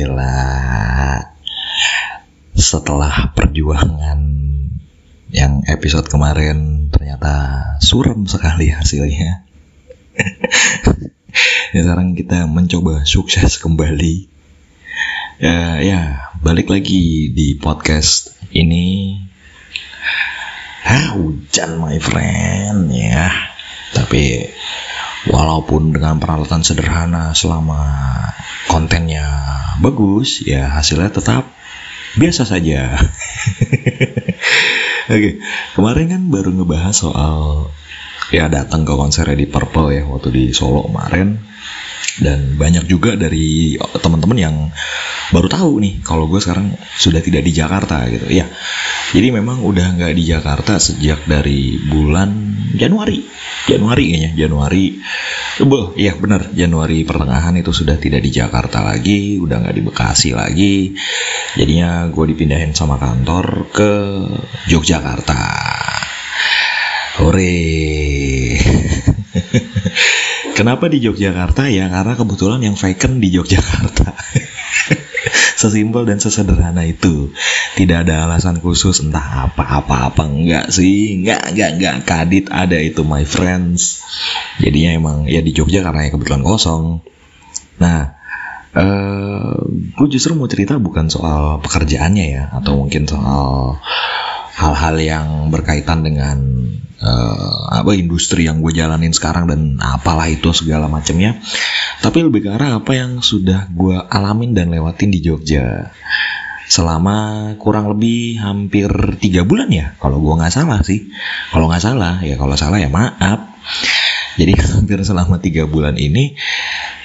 Gila. Setelah perjuangan yang episode kemarin ternyata suram sekali hasilnya. ya sekarang kita mencoba sukses kembali. Ya, ya, balik lagi di podcast ini. Ah, hujan my friend ya. Tapi walaupun dengan peralatan sederhana selama kontennya bagus ya hasilnya tetap biasa saja. Oke kemarin kan baru ngebahas soal ya datang ke konser di Purple ya waktu di Solo kemarin. Dan banyak juga dari teman-teman yang baru tahu nih kalau gue sekarang sudah tidak di Jakarta gitu. Ya jadi memang udah nggak di Jakarta sejak dari bulan Januari. Januari kayaknya Januari. Bel, iya benar Januari pertengahan itu sudah tidak di Jakarta lagi udah nggak di Bekasi lagi. Jadinya gue dipindahin sama kantor ke Yogyakarta. Hore. Kenapa di Yogyakarta? Ya? Karena kebetulan yang vacant di Yogyakarta. Sesimpel dan sesederhana itu. Tidak ada alasan khusus entah apa-apa apa enggak sih. Enggak, enggak, enggak. Kadit ada itu my friends. Jadinya emang ya di Jogja karena ya kebetulan kosong. Nah, Uh, gue justru mau cerita bukan soal pekerjaannya ya atau mungkin soal hal-hal yang berkaitan dengan uh, apa industri yang gue jalanin sekarang dan apalah itu segala macamnya tapi lebih ke arah apa yang sudah gue alamin dan lewatin di Jogja. Selama kurang lebih hampir tiga bulan ya kalau gue nggak salah sih. Kalau nggak salah ya kalau salah ya maaf. Jadi hampir selama tiga bulan ini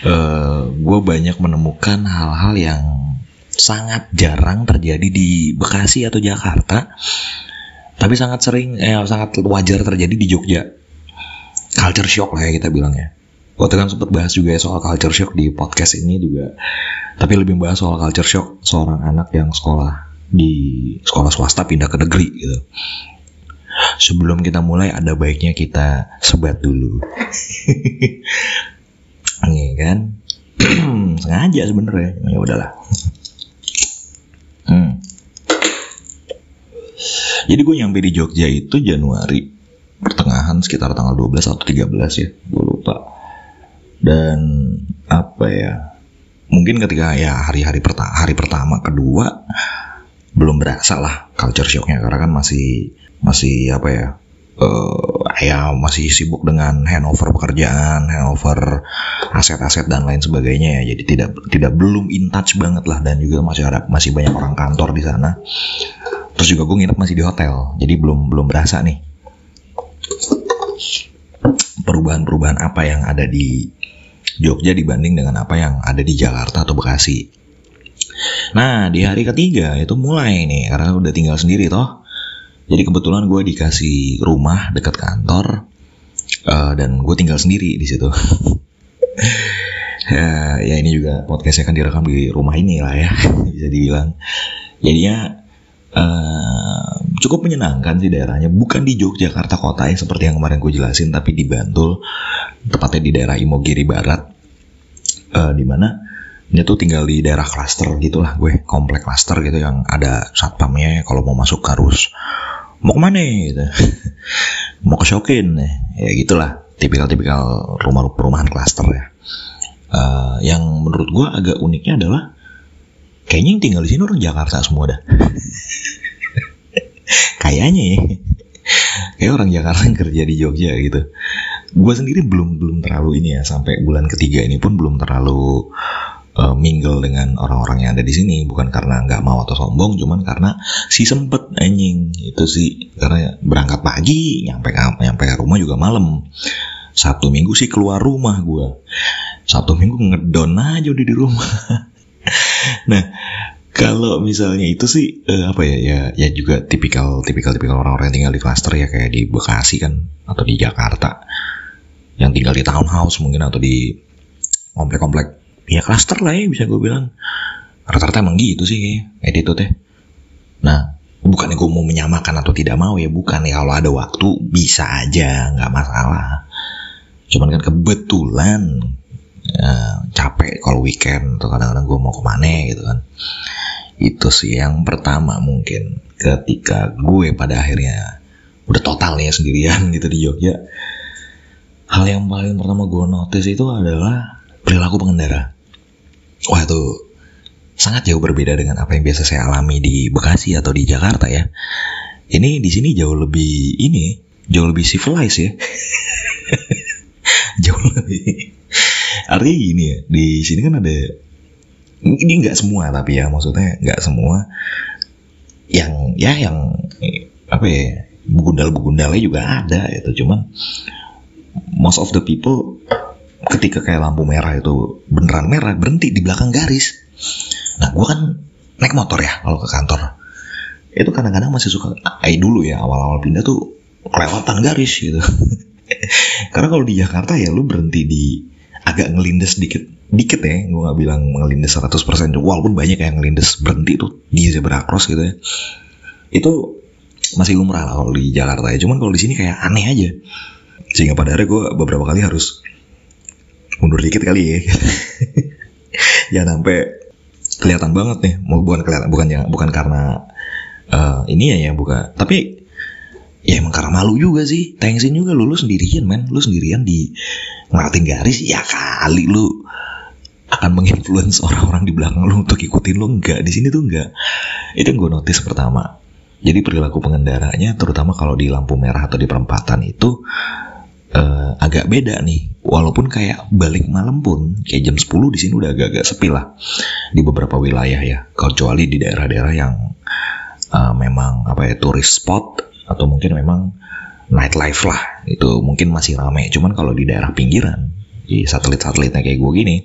uh, gue banyak menemukan hal-hal yang sangat jarang terjadi di Bekasi atau Jakarta tapi sangat sering eh sangat wajar terjadi di Jogja. Culture shock lah ya kita bilangnya. Waktu kan sempat bahas juga ya soal culture shock di podcast ini juga. Tapi lebih bahas soal culture shock seorang anak yang sekolah di sekolah swasta pindah ke negeri gitu. Sebelum kita mulai ada baiknya kita sebat dulu. Ini kan? Sengaja sebenarnya. Ya udahlah. Hmm. Jadi gue nyampe di Jogja itu Januari pertengahan sekitar tanggal 12 atau 13 ya, gue lupa. Dan apa ya? Mungkin ketika ya hari-hari pertama, hari pertama, kedua belum berasa lah culture shocknya karena kan masih masih apa ya? Uh, ya masih sibuk dengan handover pekerjaan, handover aset-aset dan lain sebagainya ya. Jadi tidak tidak belum in touch banget lah dan juga masih ada masih banyak orang kantor di sana terus juga gue nginep masih di hotel jadi belum belum berasa nih perubahan-perubahan apa yang ada di Jogja dibanding dengan apa yang ada di Jakarta atau Bekasi. Nah di hari ketiga itu mulai nih karena udah tinggal sendiri toh. Jadi kebetulan gue dikasih rumah dekat kantor uh, dan gue tinggal sendiri di situ. ya, ya ini juga podcastnya kan direkam di rumah ini lah ya bisa dibilang. Jadinya Uh, cukup menyenangkan sih daerahnya. Bukan di Yogyakarta kota ya seperti yang kemarin gue jelasin tapi di Bantul tepatnya di daerah Imogiri Barat. Uh, di mana dia tuh tinggal di daerah klaster gitulah gue komplek klaster gitu yang ada satpamnya kalau mau masuk harus mau ke mana gitu? Mau ke Shokin ya gitulah tipikal-tipikal rumah perumahan klaster ya. Uh, yang menurut gue agak uniknya adalah kayaknya yang tinggal di sini orang Jakarta semua dah. Kayaknya ya. Kayak orang Jakarta yang kerja di Jogja gitu. Gue sendiri belum belum terlalu ini ya sampai bulan ketiga ini pun belum terlalu uh, mingle dengan orang-orang yang ada di sini. Bukan karena nggak mau atau sombong cuman karena si sempet anjing. Itu sih karena berangkat pagi nyampe nyampe rumah juga malam. Sabtu Minggu sih keluar rumah gue Sabtu Minggu ngedon aja udah di rumah nah kalau misalnya itu sih uh, apa ya ya ya juga tipikal tipikal tipikal orang-orang yang tinggal di klaster ya kayak di Bekasi kan atau di Jakarta yang tinggal di townhouse mungkin atau di komplek-komplek. Ya klaster lah ya bisa gue bilang. Rata-rata emang gitu sih kayak itu teh nah bukan gue mau menyamakan atau tidak mau ya bukan ya. Kalau ada waktu bisa aja nggak masalah. Cuman kan kebetulan uh, capek kalau weekend atau kadang-kadang gue mau ke mana gitu kan. Itu sih yang pertama mungkin ketika gue pada akhirnya udah total nih ya sendirian gitu di Jogja. Hal yang paling pertama gue notice itu adalah perilaku pengendara. Wah itu sangat jauh berbeda dengan apa yang biasa saya alami di Bekasi atau di Jakarta ya. Ini di sini jauh lebih ini jauh lebih civilized ya. Jauh lebih artinya gini ya di sini kan ada ini nggak semua tapi ya maksudnya nggak semua yang ya yang apa ya begundal begundalnya juga ada itu cuman most of the people ketika kayak lampu merah itu beneran merah berhenti di belakang garis. Nah gue kan naik motor ya kalau ke kantor. Itu kadang-kadang masih suka ay dulu ya awal-awal pindah tuh kelewatan garis gitu. Karena kalau di Jakarta ya lu berhenti di agak ngelindes dikit. Dikit ya gue nggak bilang ngelindes 100% walaupun banyak yang ngelindes berhenti tuh di zebra cross gitu ya. Itu masih lumrah lah kalau di Jakarta ya. Cuman kalau di sini kayak aneh aja. Sehingga pada akhirnya gue beberapa kali harus mundur dikit kali ya. Jangan sampai kelihatan banget nih. Bukan kelihatan bukan bukan karena uh, ini ya ya bukan tapi ya emang karena malu juga sih. Thanksin juga lu lu sendirian men. Lu sendirian di ngeliatin garis ya kali lu akan menginfluence orang-orang di belakang lu untuk ikutin lu. Enggak di sini tuh enggak. Itu yang gue notice pertama. Jadi perilaku pengendaranya terutama kalau di lampu merah atau di perempatan itu uh, agak beda nih. Walaupun kayak balik malam pun kayak jam 10 di sini udah agak-agak sepi lah di beberapa wilayah ya. Kecuali di daerah-daerah yang uh, memang apa ya turis spot atau mungkin memang nightlife lah. Itu mungkin masih ramai cuman kalau di daerah pinggiran di satelit-satelitnya kayak gue gini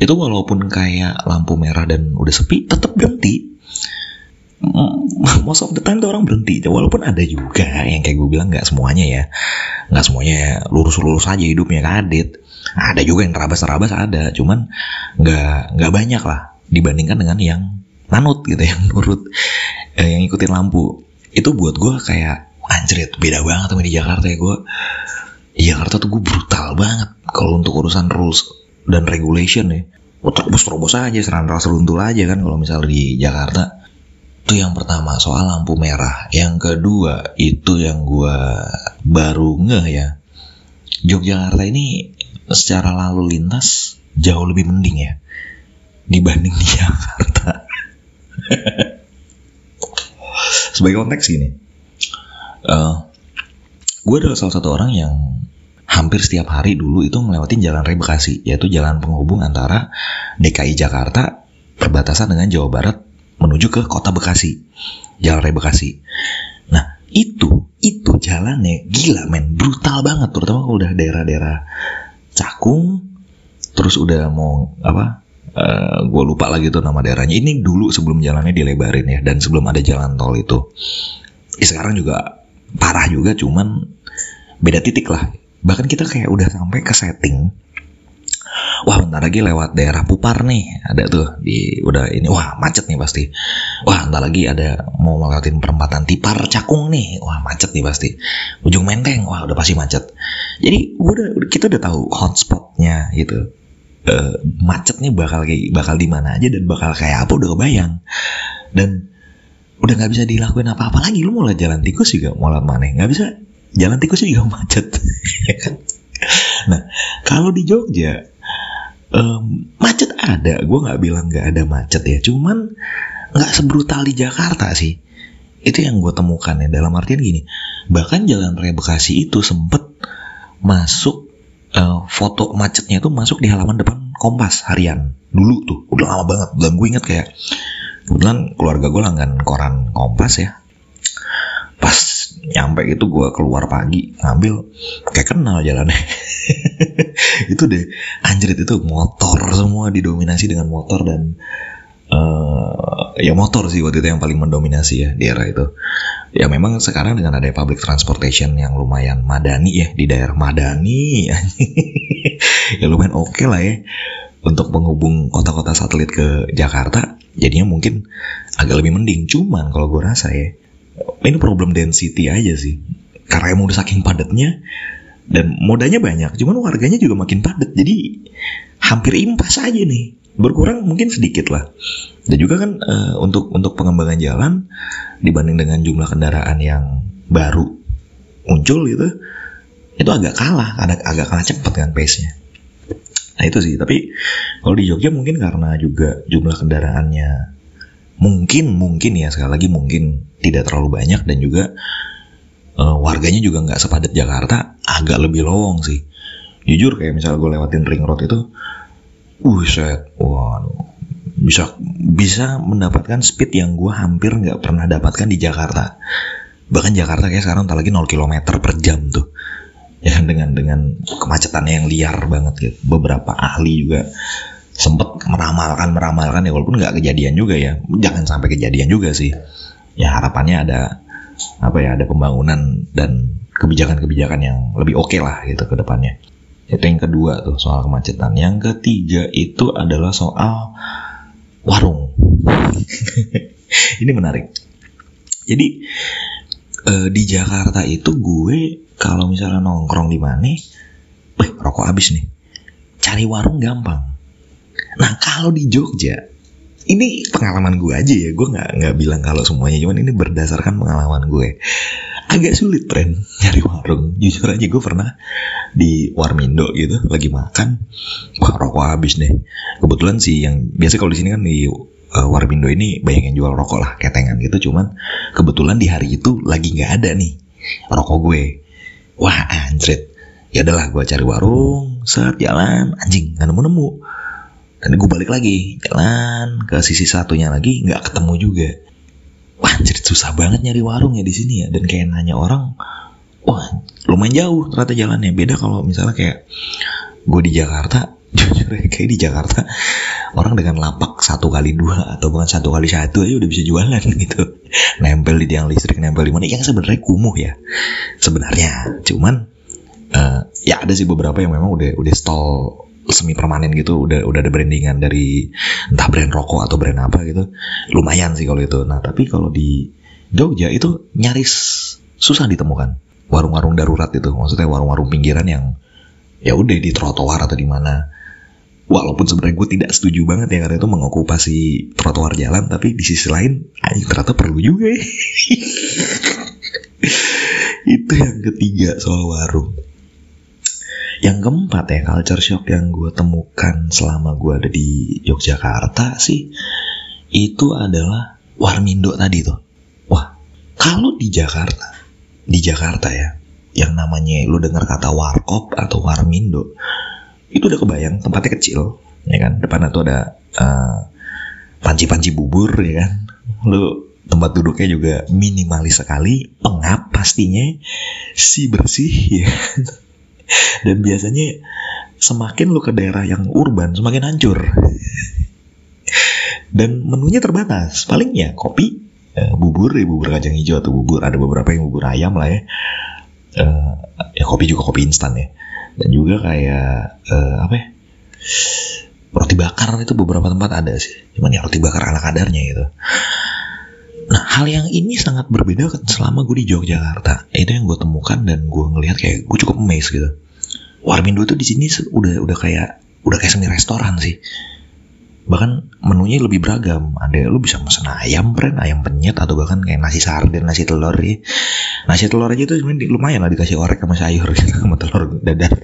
itu walaupun kayak lampu merah dan udah sepi tetap berhenti. Most of the time tuh orang berhenti. Walaupun ada juga yang kayak gue bilang nggak semuanya ya. Nggak semuanya lurus-lurus aja hidupnya kadit ada juga yang terabas-terabas ada. Cuman nggak nggak banyak lah dibandingkan dengan yang manut gitu yang nurut eh, yang ikutin lampu itu buat gue kayak anjrit beda banget sama di Jakarta ya gue di Jakarta tuh gue brutal banget kalau untuk urusan rules dan regulation ya. Gue terobos-terobos aja serandal seruntul aja kan kalau misalnya di Jakarta. Itu yang pertama soal lampu merah. Yang kedua itu yang gue baru ngeh ya. Yogyakarta ini secara lalu lintas jauh lebih mending ya dibanding di Jakarta sebagai konteks gini uh, eh, gue adalah salah satu orang yang hampir setiap hari dulu itu melewati jalan Raya Bekasi yaitu jalan penghubung antara DKI Jakarta perbatasan dengan Jawa Barat menuju ke kota Bekasi jalan Raya Bekasi. Nah itu itu jalannya gila men. Brutal banget terutama kalau udah daerah-daerah Cakung terus udah mau apa eh, gue lupa lagi tuh nama daerahnya. Ini dulu sebelum jalannya dilebarin ya dan sebelum ada jalan tol itu. Ya sekarang juga parah juga cuman beda titik lah. Bahkan kita kayak udah sampai ke setting. Wah bentar lagi lewat daerah Pupar nih ada tuh di udah ini wah macet nih pasti. Wah bentar lagi ada mau melewatin perempatan Tipar Cakung nih. Wah macet nih pasti. Ujung Menteng wah udah pasti macet. Jadi udah kita udah tahu hotspotnya gitu uh, macetnya bakal kayak bakal di mana aja dan bakal kayak apa udah kebayang. Dan udah nggak bisa dilakuin apa-apa lagi. Lu mau lah jalan tikus juga mau lewat mana? Nggak bisa. Jalan tikus juga macet. Ya kan? nah kalau di Jogja um, macet ada. Gue nggak bilang nggak ada macet ya. Cuman nggak sebrutal di Jakarta sih. Itu yang gue temukan ya. Dalam artian gini bahkan jalan raya Bekasi itu sempet masuk uh, foto macetnya itu masuk di halaman depan Kompas harian. Dulu tuh udah lama banget. Dan gue inget kayak kebetulan keluarga gue langgan koran Kompas ya. Pas nyampe itu gue keluar pagi ngambil kayak kenal jalannya. Itu deh anjrit itu motor semua didominasi dengan motor dan uh, ya motor sih waktu itu yang paling mendominasi ya di era itu. Ya memang sekarang dengan ada public transportation yang lumayan madani ya di daerah madani ya lumayan oke okay lah ya. Untuk penghubung kota-kota satelit ke Jakarta jadinya mungkin agak lebih mending. Cuman kalau gue rasa ya ini problem density aja sih. Karena emang udah saking padatnya dan modanya banyak cuman warganya juga makin padat. Jadi hampir impas aja nih berkurang mungkin sedikit lah. Dan juga kan uh, untuk untuk pengembangan jalan dibanding dengan jumlah kendaraan yang baru muncul gitu itu agak kalah agak agak kalah cepat kan pace nya nah itu sih. Tapi kalau di Jogja mungkin karena juga jumlah kendaraannya mungkin mungkin ya sekali lagi mungkin tidak terlalu banyak dan juga uh, warganya juga nggak sepadat Jakarta agak lebih lowong sih. Jujur kayak misalnya gue lewatin ring road itu uh set waduh. Bisa bisa mendapatkan speed yang gue hampir nggak pernah dapatkan di Jakarta. Bahkan Jakarta kayak sekarang tak lagi 0 km per jam tuh. Ya dengan dengan kemacetannya yang liar banget gitu. Beberapa ahli juga sempet meramalkan meramalkan ya walaupun nggak kejadian juga ya. Jangan sampai kejadian juga sih. Ya harapannya ada apa ya ada pembangunan dan kebijakan-kebijakan yang lebih oke okay lah gitu ke depannya itu yang kedua tuh soal kemacetan. Yang ketiga itu adalah soal warung. Ini menarik. Jadi eh, di Jakarta itu gue kalau misalnya nongkrong di mana eh rokok habis nih. Cari warung gampang. Nah kalau di Jogja ini pengalaman gue aja ya. Gue nggak nggak bilang kalau semuanya cuman ini berdasarkan pengalaman gue agak sulit tren nyari warung. Jujur aja gue pernah di Warmindo gitu lagi makan. Wah rokok habis nih kebetulan sih yang biasa kalau di sini kan di uh, Warmindo ini banyak yang jual rokok lah ketengan gitu. Cuman kebetulan di hari itu lagi nggak ada nih rokok gue. Wah anjrit. Ya adalah gue cari warung set jalan. Anjing nggak nemu nemu dan gue balik lagi jalan ke sisi satunya lagi nggak ketemu juga wah jadi susah banget nyari warung ya di sini ya. Dan kayak nanya orang wah lumayan jauh ternyata jalannya. Beda kalau misalnya kayak gue di Jakarta jujur ya kayak di Jakarta orang dengan lapak satu kali dua atau bukan satu kali satu aja udah bisa jualan gitu. Nempel di tiang listrik nempel di mana. Yang sebenarnya kumuh ya sebenarnya. Cuman uh, ya ada sih beberapa yang memang udah udah stall semi permanen gitu udah udah ada brandingan dari entah brand rokok atau brand apa gitu lumayan sih kalau itu. Nah tapi kalau di Jogja itu nyaris susah ditemukan. Warung-warung darurat itu maksudnya warung-warung pinggiran yang ya udah di trotoar atau di mana. Walaupun sebenarnya gue tidak setuju banget ya karena itu mengokupasi trotoar jalan tapi di sisi lain anjing ternyata perlu juga ya. itu yang ketiga soal warung yang keempat ya culture shock yang gue temukan selama gue ada di Yogyakarta sih itu adalah Warmindo tadi tuh. Wah, kalau di Jakarta, di Jakarta ya, yang namanya lu dengar kata warkop atau Warmindo, itu udah kebayang tempatnya kecil, ya kan? Depan tuh ada uh, panci-panci bubur, ya kan? Lu tempat duduknya juga minimalis sekali, pengap pastinya, si bersih, ya. Dan biasanya semakin lu ke daerah yang urban semakin hancur. Dan menunya terbatas. Paling ya kopi eh, bubur ya bubur kacang hijau atau bubur ada beberapa yang bubur ayam lah ya. Eh, ya kopi juga kopi instan ya. Dan juga kayak eh, apa ya roti bakar itu beberapa tempat ada sih. Cuman ya roti bakar ala kadarnya gitu Nah, hal yang ini sangat berbeda selama gue di Yogyakarta. Itu yang gue temukan dan gue ngelihat kayak gue cukup amazed gitu. Warmindo tuh di sini udah udah kayak udah kayak semi restoran sih. Bahkan menunya lebih beragam. Ada lu bisa pesan ayam pren, ayam penyet atau bahkan kayak nasi sarden, nasi telur ya. Nasi telur aja tuh sebenarnya lumayan lah dikasih orek sama sayur sama telur dadar.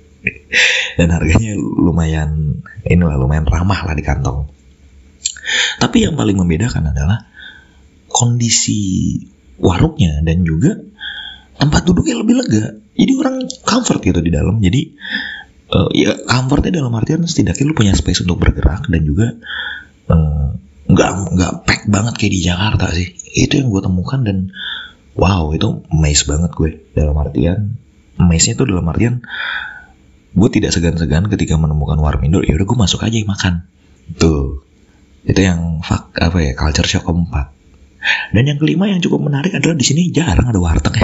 dan harganya lumayan inilah lumayan ramah lah di kantong. Tapi yang paling membedakan adalah kondisi warungnya dan juga tempat duduknya lebih lega. Jadi orang comfort gitu di dalam. Jadi uh, ya comfortnya dalam artian setidaknya lu punya space untuk bergerak dan juga uh, nggak nggak pack banget kayak di Jakarta sih. Itu yang gue temukan dan wow itu amazed banget gue dalam artian amazednya itu dalam artian gue tidak segan-segan ketika menemukan warmindo ya udah gue masuk aja makan tuh itu yang fak apa ya culture shock keempat dan yang kelima yang cukup menarik adalah di sini jarang ada warteg.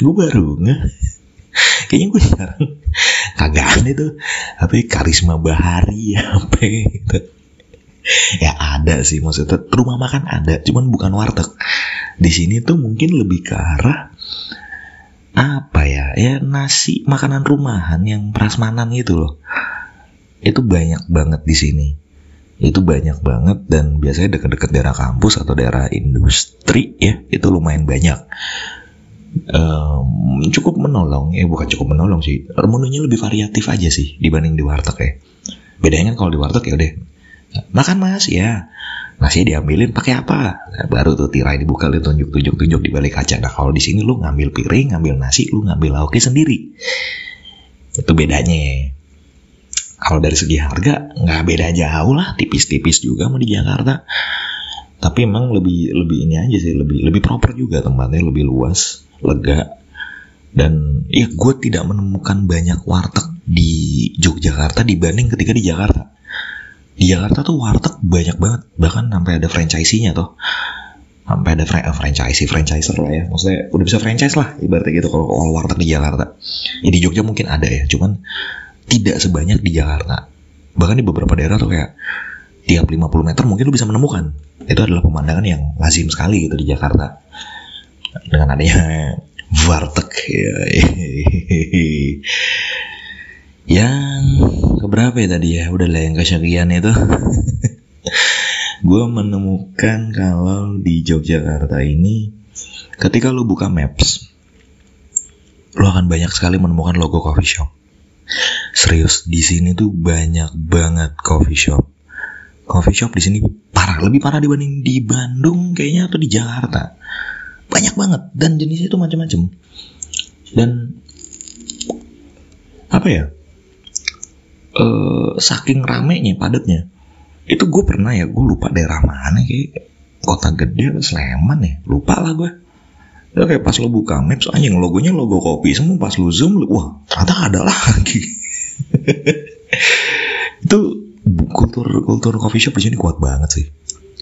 gue baru nggak. Kayaknya gue jarang. Kagak tuh. Apa ya, karisma bahari apa gitu. Ya ada sih maksudnya rumah makan ada, cuman bukan warteg. Di sini tuh mungkin lebih ke arah apa ya ya nasi makanan rumahan yang prasmanan gitu loh itu banyak banget di sini itu banyak banget dan biasanya deket-deket daerah kampus atau daerah industri ya itu lumayan banyak. Um, cukup menolong ya bukan cukup menolong sih. Menunya lebih variatif aja sih dibanding di warteg ya. Bedanya kan kalau di warteg ya udah makan mas ya. Nasi diambilin pakai apa? Nah, baru tuh tirai dibuka lu tunjuk tunjuk tunjuk di balik kaca. Nah kalau di sini lu ngambil piring ngambil nasi lu ngambil lauknya sendiri. Itu bedanya kalau dari segi harga nggak beda jauh lah tipis-tipis juga mau di Jakarta. Tapi emang lebih lebih ini aja sih lebih lebih proper juga tempatnya lebih luas lega. Dan ya gue tidak menemukan banyak warteg di Yogyakarta dibanding ketika di Jakarta. Di Jakarta tuh warteg banyak banget bahkan sampai ada franchise-nya tuh. Sampai ada fran franchise franchiser lah ya. Maksudnya udah bisa franchise lah ibaratnya gitu kalau warteg di Jakarta. Ya di Jogja mungkin ada ya cuman tidak sebanyak di Jakarta. Bahkan di beberapa daerah tuh kayak tiap 50 meter mungkin lu bisa menemukan. Itu adalah pemandangan yang lazim sekali gitu di Jakarta. Dengan adanya warteg ya. yang keberapa ya tadi ya? Udah lah yang kesekian itu. gue menemukan kalau di Yogyakarta ini ketika lu buka maps lu akan banyak sekali menemukan logo coffee shop Serius di sini tuh banyak banget coffee shop. Coffee shop di sini parah, lebih parah dibanding di Bandung kayaknya atau di Jakarta. Banyak banget dan jenisnya itu macam-macam. Dan apa ya? Uh, saking ramenya, padatnya. Itu gue pernah ya, gue lupa daerah mana kayak kota gede Sleman ya, lupa lah gue. Ya kayak pas lo buka maps anjing logonya logo kopi semua pas lo zoom wah ternyata ada lagi. itu kultur kultur coffee shop di sini kuat banget sih.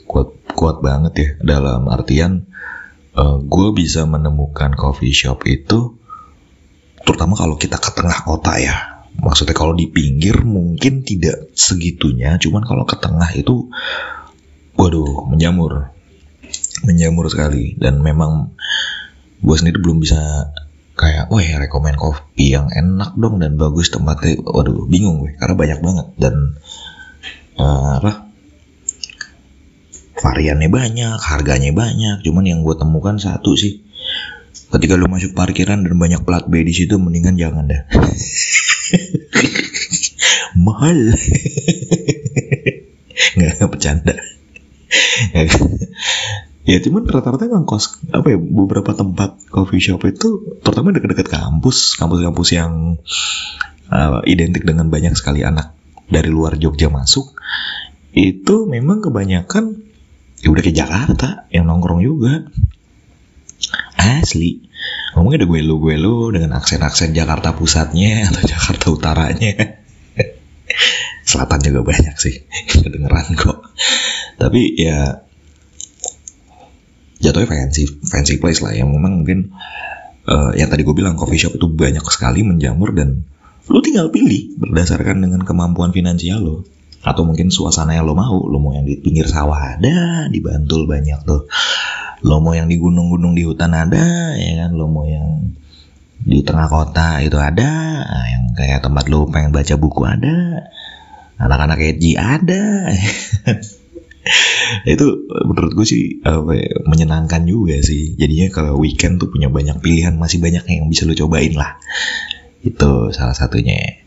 Kuat kuat banget ya dalam artian uh, eh, gue bisa menemukan coffee shop itu terutama kalau kita ke tengah kota ya. Maksudnya kalau di pinggir mungkin tidak segitunya, cuman kalau ke tengah itu waduh menjamur menjamur sekali dan memang gue sendiri belum bisa kayak wah ya rekomend kopi yang enak dong dan bagus tempatnya waduh bingung gue karena banyak banget dan uh, apa variannya banyak harganya banyak cuman yang gue temukan satu sih. Ketika lu masuk parkiran dan banyak plat B di situ mendingan jangan dah. Mahal. Nggak bercanda ya cuman rata-rata emang kos apa ya beberapa tempat coffee shop itu terutama dekat-dekat kampus kampus-kampus yang uh, identik dengan banyak sekali anak dari luar Jogja masuk itu memang kebanyakan ya udah ke Jakarta yang nongkrong juga. Asli. Ngomongnya ada gue lu gue lu dengan aksen-aksen Jakarta pusatnya atau Jakarta utaranya. Selatan juga banyak sih kedengeran kok. Tapi ya jatuhnya fancy fancy place lah. Yang memang mungkin uh, yang tadi gue bilang coffee shop itu banyak sekali menjamur dan lu tinggal pilih berdasarkan dengan kemampuan finansial lo. Atau mungkin suasana yang lo mau. Lo mau yang di pinggir sawah ada di Bantul banyak tuh. Lo mau yang di gunung-gunung di hutan ada ya kan? Lo mau yang di tengah kota itu ada yang kayak tempat lo pengen baca buku ada anak-anak edgy ada itu menurut gue sih apa ya, menyenangkan juga sih jadinya kalau weekend tuh punya banyak pilihan masih banyak yang bisa lo cobain lah itu salah satunya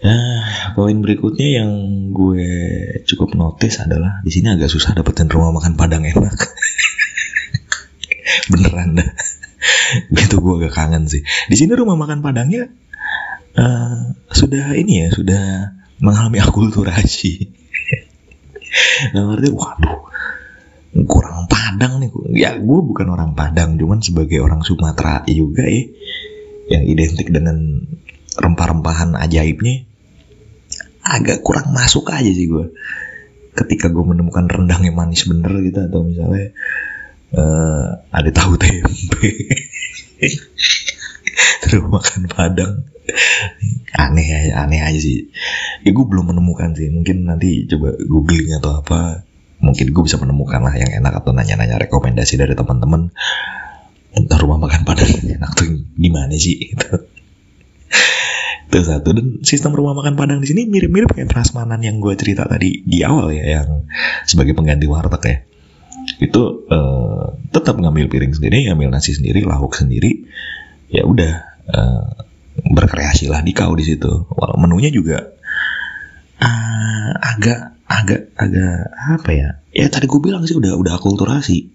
Nah, poin berikutnya yang gue cukup notice adalah di sini agak susah dapetin rumah makan Padang enak. Beneran dah. Gitu gue agak kangen sih. Di sini rumah makan Padangnya uh, sudah ini ya, sudah mengalami akulturasi nggak ngerti. Waduh. Kurang Padang nih. Ya gue bukan orang Padang cuman sebagai orang Sumatera juga ya yang identik dengan rempah-rempahan ajaibnya agak kurang masuk aja sih gue ketika gue menemukan rendang yang manis bener gitu atau misalnya uh, ada tahu tempe terus makan padang. Aneh aja aneh aja sih. Ya gue belum menemukan sih. Mungkin nanti coba googling atau apa. Mungkin gue bisa menemukan lah yang enak atau nanya-nanya rekomendasi dari teman-teman. Entah rumah makan padang enak tuh gimana sih itu itu satu. Dan sistem rumah makan padang di sini mirip-mirip kayak prasmanan yang gue cerita tadi di awal ya yang sebagai pengganti warteg ya. Itu uh, tetap ngambil piring sendiri ngambil nasi sendiri lauk sendiri ya udah uh, berkreasi lah di kau di situ. Walau menunya juga uh, agak agak agak apa ya? Ya tadi gue bilang sih udah udah akulturasi.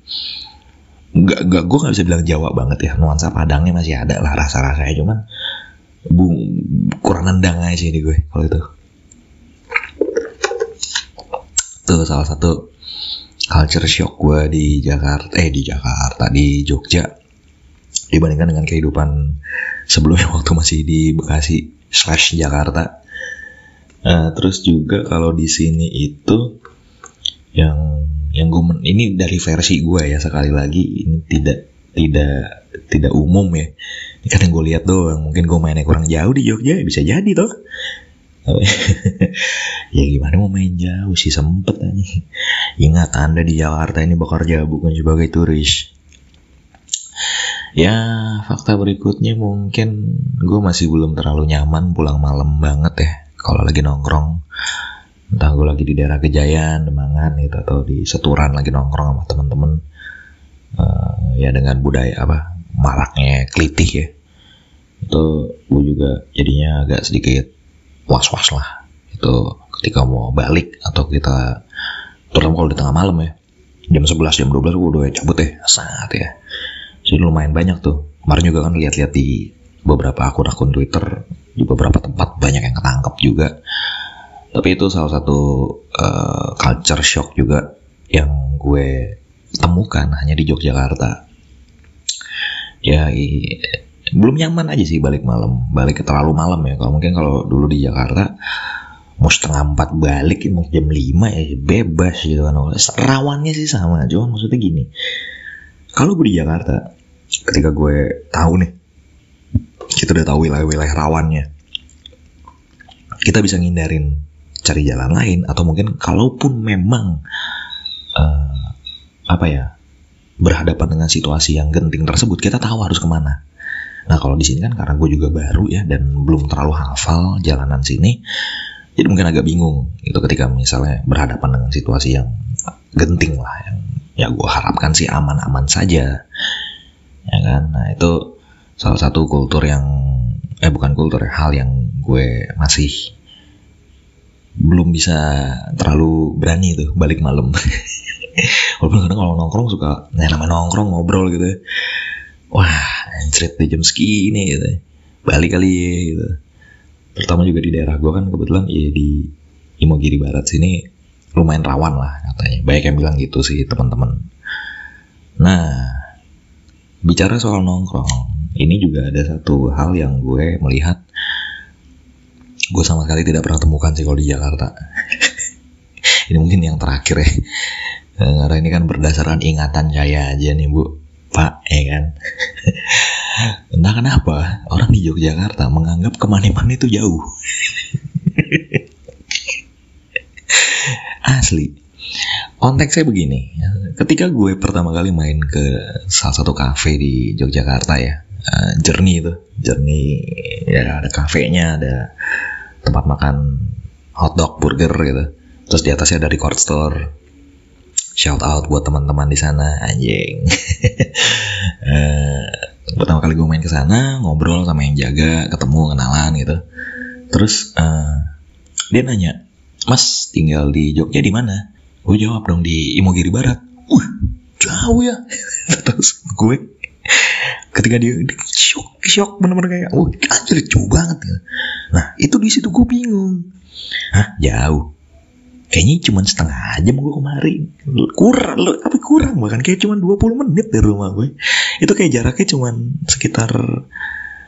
Nggak nggak gue nggak bisa bilang Jawa banget ya. Nuansa Padangnya masih ada lah rasa rasanya cuman bu kurang nendang aja sih ini gue kalau itu. Tuh salah satu culture shock gue di Jakarta eh di Jakarta di Jogja dibandingkan dengan kehidupan sebelumnya waktu masih di Bekasi slash Jakarta. Uh, terus juga kalau di sini itu yang yang gue ini dari versi gue ya sekali lagi ini tidak tidak tidak umum ya. Ini yang gue lihat doang mungkin gue mainnya kurang jauh di Jogja bisa jadi toh. Ya gimana mau main jauh sih sempet aja. Ingat anda di Jakarta ini bekerja bukan sebagai turis ya fakta berikutnya mungkin gue masih belum terlalu nyaman pulang malam banget ya. Kalau lagi nongkrong entah gue lagi di daerah Kejayaan, Demangan gitu atau di Seturan lagi nongkrong sama temen-temen uh, ya dengan budaya apa maraknya kelitih ya. Itu gue juga jadinya agak sedikit was-was lah. Itu ketika mau balik atau kita terutama kalau di tengah malam ya jam 11 jam 12 gue udah cabut ya saat ya jadi lumayan banyak tuh. Kemarin juga kan lihat-lihat di beberapa akun-akun Twitter di beberapa tempat banyak yang ketangkep juga. Tapi itu salah satu uh, culture shock juga yang gue temukan hanya di Yogyakarta. Ya i, belum nyaman aja sih balik malam. Balik terlalu malam ya. Kalau mungkin kalau dulu di Jakarta mau setengah empat balik mau jam lima ya bebas gitu kan. Rawannya sih sama. Cuma maksudnya gini. Kalau gue di Jakarta ketika gue tahu nih kita udah tahu wilayah-wilayah rawannya. Kita bisa ngindarin cari jalan lain atau mungkin kalaupun memang uh, apa ya berhadapan dengan situasi yang genting tersebut kita tahu harus ke mana. Nah kalau di sini kan karena gue juga baru ya dan belum terlalu hafal jalanan sini jadi mungkin agak bingung itu ketika misalnya berhadapan dengan situasi yang genting lah yang ya gue harapkan sih aman-aman saja ya kan? Nah itu salah satu kultur yang eh bukan kultur ya, hal yang gue masih belum bisa terlalu berani tuh balik malam. Walaupun kadang kalau nongkrong suka nah namanya nongkrong ngobrol gitu ya. wah anjrit di jam segini gitu balik kali ya gitu. Terutama juga di daerah gue kan kebetulan ya di Imogiri Barat sini lumayan rawan lah katanya. Banyak yang bilang gitu sih teman-teman. Nah bicara soal nongkrong ini juga ada satu hal yang gue melihat gue sama sekali tidak pernah temukan sih kalau di Jakarta. Ini mungkin yang terakhir ya. Eh, karena ini kan berdasarkan ingatan saya aja nih bu. Pak ya kan? Entah kenapa orang di Yogyakarta menganggap kemaniman itu jauh. Asli konteksnya begini ketika gue pertama kali main ke salah satu kafe di Yogyakarta ya uh, Journey itu Journey ya ada kafenya ada tempat makan hotdog burger gitu. Terus di atasnya ada record store. Shout out buat teman-teman di sana anjing. Uh, pertama kali gue main ke sana ngobrol sama yang jaga ketemu kenalan gitu. Terus uh, dia nanya mas tinggal di Jogja di mana gue jawab dong di Imogiri Barat. Uh jauh ya. Terus gue ketika dia, dia shock shock bener-bener kayak wah anjir jauh banget ya. nah itu di situ gue bingung. Hah? Jauh. Kayaknya cuma setengah jam gue kemarin kurang lo tapi kurang bahkan. Kayak cuma 20 menit dari rumah gue. Itu kayak jaraknya cuma sekitar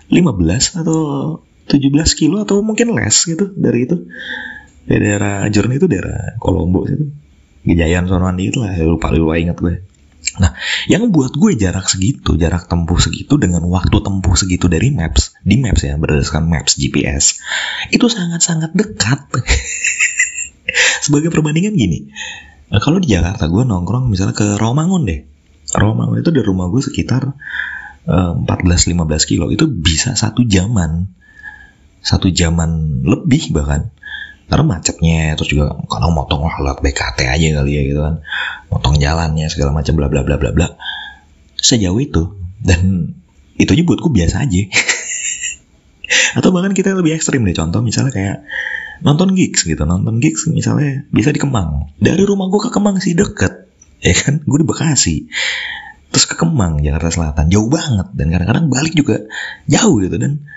15 atau 17 kilo atau mungkin less gitu dari itu. Dari daerah Journey itu daerah Kolombo itu Gejayan sonoan itu lah lupa lupa ingat gue. Nah, yang buat gue jarak segitu, jarak tempuh segitu dengan waktu tempuh segitu dari maps, di maps ya, berdasarkan maps GPS, itu sangat-sangat dekat. Sebagai perbandingan gini, nah, kalau di Jakarta gue nongkrong misalnya ke Romangun deh, Rawamangun itu dari rumah gue sekitar uh, 14-15 kilo itu bisa satu jaman satu jaman lebih bahkan karena macetnya terus juga kadang motong lah lewat BKT aja kali ya gitu kan. Motong jalannya segala macam bla bla bla bla bla. Sejauh itu dan itu aja buatku biasa aja. Atau bahkan kita lebih ekstrim deh contoh misalnya kayak nonton gigs gitu. Nonton gigs misalnya bisa di Kemang. Dari rumah gue ke Kemang sih deket ya kan? Gue di Bekasi. Terus ke Kemang Jakarta Selatan. Jauh banget. Dan kadang-kadang balik juga jauh gitu. Dan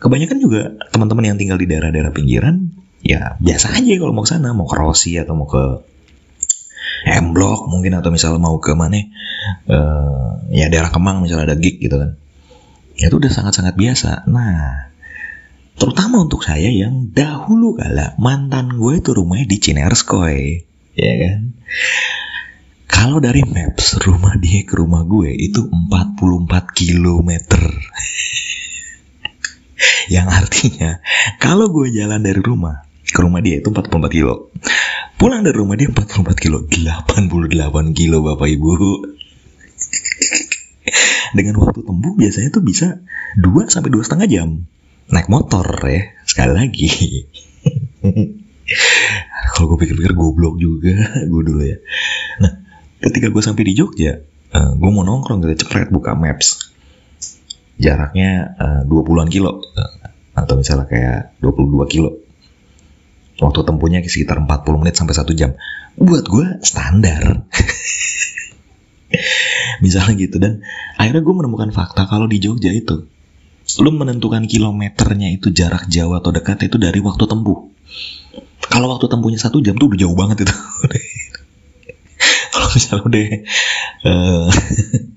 kebanyakan juga teman-teman yang tinggal di daerah-daerah pinggiran ya biasa aja kalau mau ke sana mau ke Rossi atau mau ke M Block mungkin atau misalnya mau ke mana uh, ya daerah Kemang misalnya ada gig gitu kan. Ya itu udah sangat-sangat biasa. Nah terutama untuk saya yang dahulu kala mantan gue itu rumahnya di Cinerskoy ya kan? Kalau dari maps rumah dia ke rumah gue itu 44 kilometer. Yang artinya kalau gue jalan dari rumah ke rumah dia itu 44 kilo. Pulang dari rumah dia 44 kilo, 88 kilo Bapak Ibu. Dengan waktu tempuh biasanya tuh bisa 2 sampai dua setengah jam. Naik motor ya, sekali lagi. Kalau gue pikir-pikir goblok juga gue dulu ya. Nah, ketika gue sampai di Jogja, uh, eh, gue mau nongkrong gitu, cepet buka maps. Jaraknya uh, 20-an kilo. Uh, atau misalnya kayak 22 kilo waktu tempuhnya sekitar 40 menit sampai 1 jam. Buat gue standar. Misalnya gitu. Dan akhirnya gue menemukan fakta kalau di Jogja itu lu menentukan kilometernya itu jarak jauh atau dekat itu dari waktu tempuh. Kalau waktu tempuhnya satu jam tuh udah jauh banget itu. Kalau misalnya udah uh,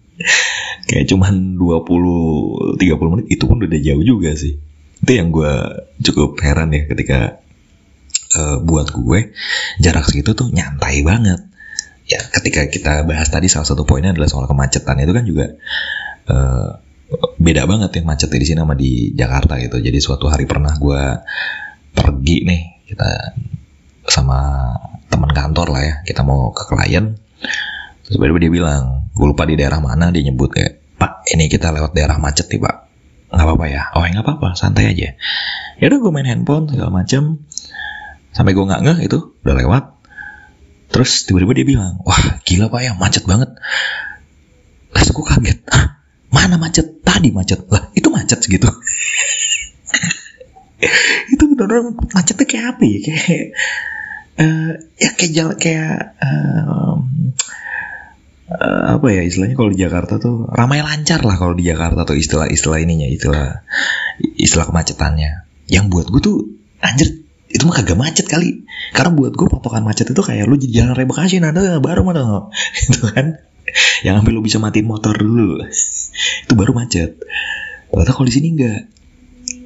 kayak cuman 20 30 menit itu pun udah jauh juga sih. Itu yang gue cukup heran ya ketika uh, buat gue jarak segitu tuh nyantai banget. Ya ketika kita bahas tadi salah satu poinnya adalah soal kemacetan. Itu kan juga uh, beda banget ya macetnya di sini sama di Jakarta gitu. Jadi suatu hari pernah gue pergi nih kita sama teman kantor lah ya. Kita mau ke klien. Terus tiba dia bilang gue lupa di daerah mana. Dia nyebut kayak pak ini kita lewat daerah macet nih pak. Nggak apa-apa ya? Oh ya nggak apa-apa santai aja. Ya udah gue main handphone segala macem sampai gue nggak ngeh itu udah lewat. Terus tiba-tiba dia bilang wah gila pak ya macet banget. Terus gue kaget. Ah mana macet? Tadi macet. Lah itu macet segitu. Itu benar-benar macetnya kayak apa ya? Kayak uh, ya kayak jalan kayak uh, uh, apa ya istilahnya kalau di Jakarta tuh ramai lancar lah kalau di Jakarta tuh istilah-istilah ininya istilah istilah kemacetannya. Yang buat gue tuh anjir itu mah kagak macet kali. Karena buat gue patokan macet itu kayak lu jalan rebekasi nada baru mana itu kan. Yang sampai lu bisa matiin motor dulu. Itu baru macet. Ternyata kalau di sini enggak.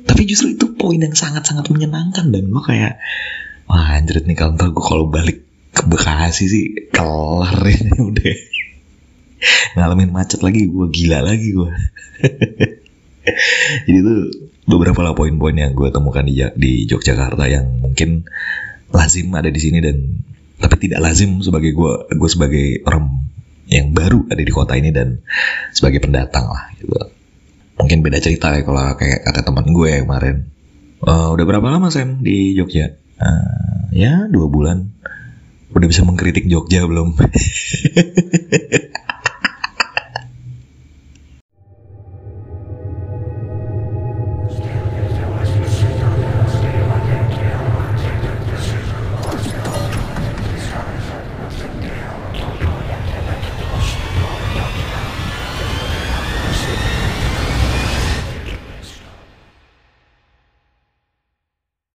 Tapi justru itu poin yang sangat-sangat menyenangkan dan gue kayak wah anjir nih kantor gue kalau balik ke Bekasi sih kelar ini udah. Ngalamin macet lagi gue gila lagi gue jadi tuh beberapa lah poin-poin yang gue temukan di di Yogyakarta yang mungkin lazim ada di sini dan tapi tidak lazim sebagai gue gue sebagai orang yang baru ada di kota ini dan sebagai pendatang lah gitu. Mungkin beda cerita ya kalau kayak kata teman gue yang kemarin. Uh, udah berapa lama Sam di Jogja? Uh, ya dua bulan. Udah bisa mengkritik Jogja belum